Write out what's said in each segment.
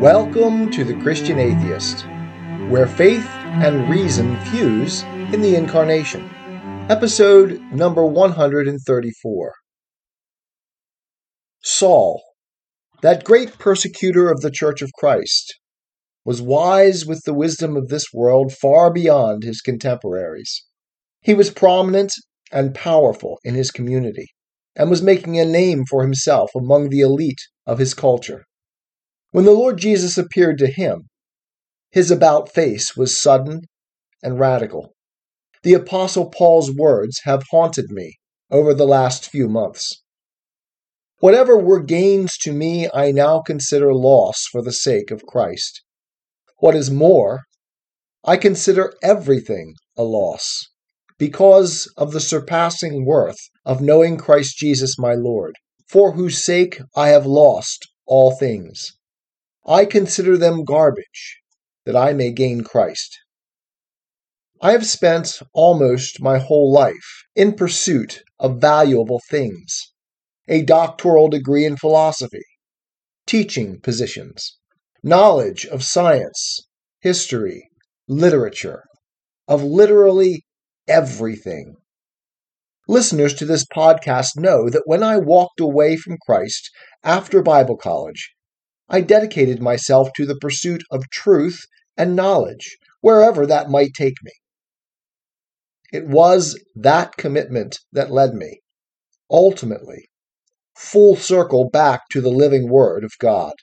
Welcome to The Christian Atheist, where faith and reason fuse in the Incarnation. Episode number 134. Saul, that great persecutor of the Church of Christ, was wise with the wisdom of this world far beyond his contemporaries. He was prominent and powerful in his community, and was making a name for himself among the elite of his culture. When the Lord Jesus appeared to him, his about face was sudden and radical. The Apostle Paul's words have haunted me over the last few months. Whatever were gains to me, I now consider loss for the sake of Christ. What is more, I consider everything a loss because of the surpassing worth of knowing Christ Jesus my Lord, for whose sake I have lost all things. I consider them garbage, that I may gain Christ. I have spent almost my whole life in pursuit of valuable things a doctoral degree in philosophy, teaching positions, knowledge of science, history, literature, of literally everything. Listeners to this podcast know that when I walked away from Christ after Bible college, I dedicated myself to the pursuit of truth and knowledge, wherever that might take me. It was that commitment that led me, ultimately, full circle back to the living Word of God.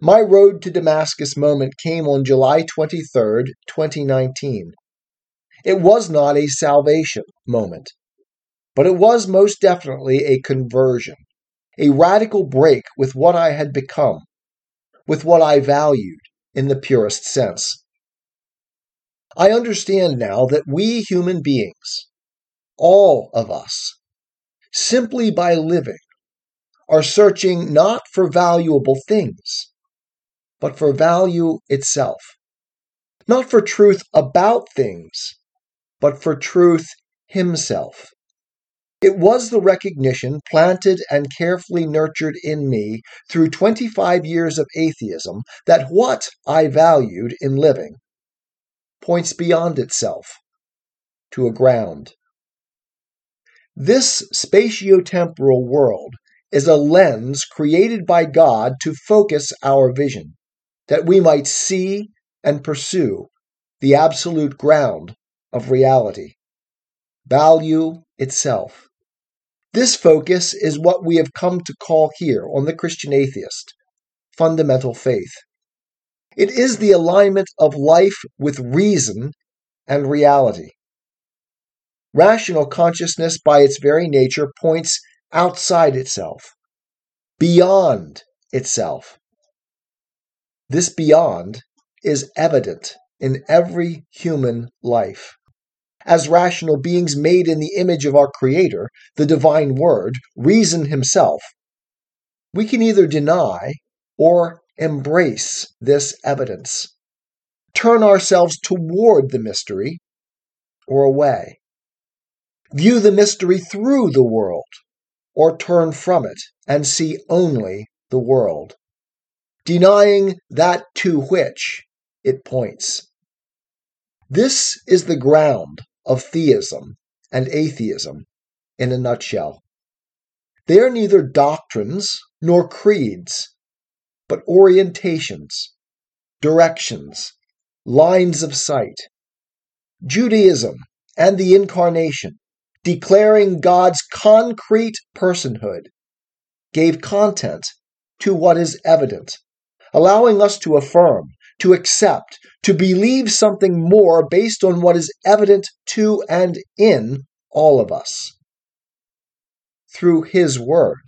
My road to Damascus moment came on July 23, 2019. It was not a salvation moment, but it was most definitely a conversion, a radical break with what I had become with what I valued in the purest sense. I understand now that we human beings, all of us, simply by living, are searching not for valuable things, but for value itself. Not for truth about things, but for truth himself. It was the recognition planted and carefully nurtured in me through 25 years of atheism that what I valued in living points beyond itself to a ground. This spatiotemporal world is a lens created by God to focus our vision, that we might see and pursue the absolute ground of reality, value itself. This focus is what we have come to call here on the Christian Atheist fundamental faith. It is the alignment of life with reason and reality. Rational consciousness, by its very nature, points outside itself, beyond itself. This beyond is evident in every human life as rational beings made in the image of our Creator, the divine Word, reason Himself, we can either deny or embrace this evidence, turn ourselves toward the mystery or away, view the mystery through the world, or turn from it and see only the world, denying that to which it points. This is the ground of theism and atheism in a nutshell. They are neither doctrines nor creeds, but orientations, directions, lines of sight. Judaism and the Incarnation, declaring God's concrete personhood, gave content to what is evident, allowing us to affirm to accept, to believe something more based on what is evident to and in all of us. Through His Word,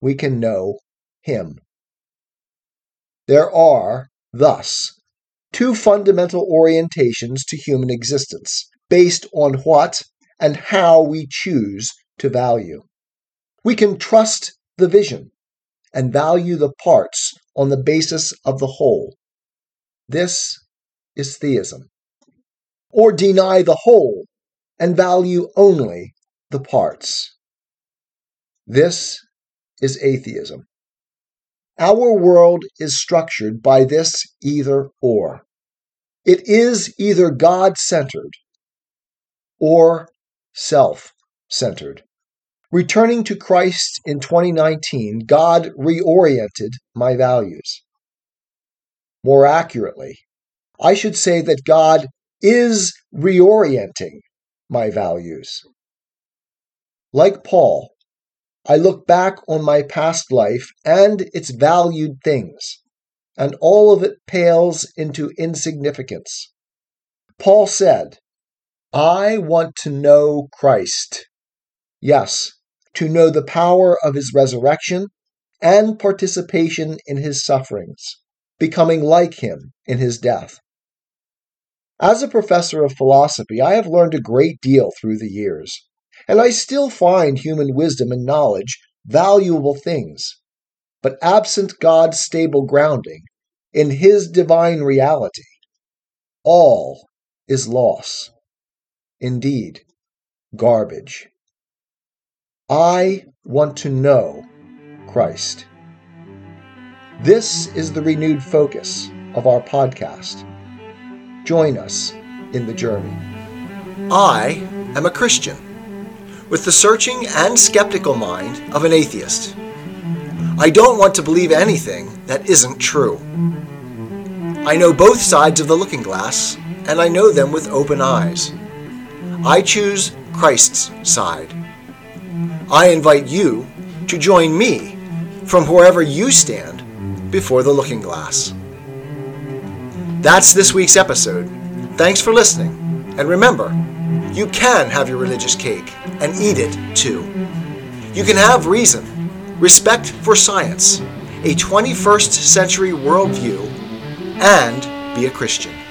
we can know Him. There are, thus, two fundamental orientations to human existence, based on what and how we choose to value. We can trust the vision and value the parts on the basis of the whole. This is theism. Or deny the whole and value only the parts. This is atheism. Our world is structured by this either or. It is either God centered or self centered. Returning to Christ in 2019, God reoriented my values. More accurately, I should say that God is reorienting my values. Like Paul, I look back on my past life and its valued things, and all of it pales into insignificance. Paul said, I want to know Christ. Yes, to know the power of his resurrection and participation in his sufferings, becoming like him in his death. As a professor of philosophy, I have learned a great deal through the years, and I still find human wisdom and knowledge valuable things. But absent God's stable grounding in his divine reality, all is loss. Indeed, garbage. I want to know Christ. This is the renewed focus of our podcast. Join us in the journey. I am a Christian with the searching and skeptical mind of an atheist. I don't want to believe anything that isn't true. I know both sides of the looking glass, and I know them with open eyes. I choose Christ's side. I invite you to join me from wherever you stand before the looking glass. That's this week's episode. Thanks for listening. And remember, you can have your religious cake and eat it too. You can have reason, respect for science, a 21st century worldview, and be a Christian.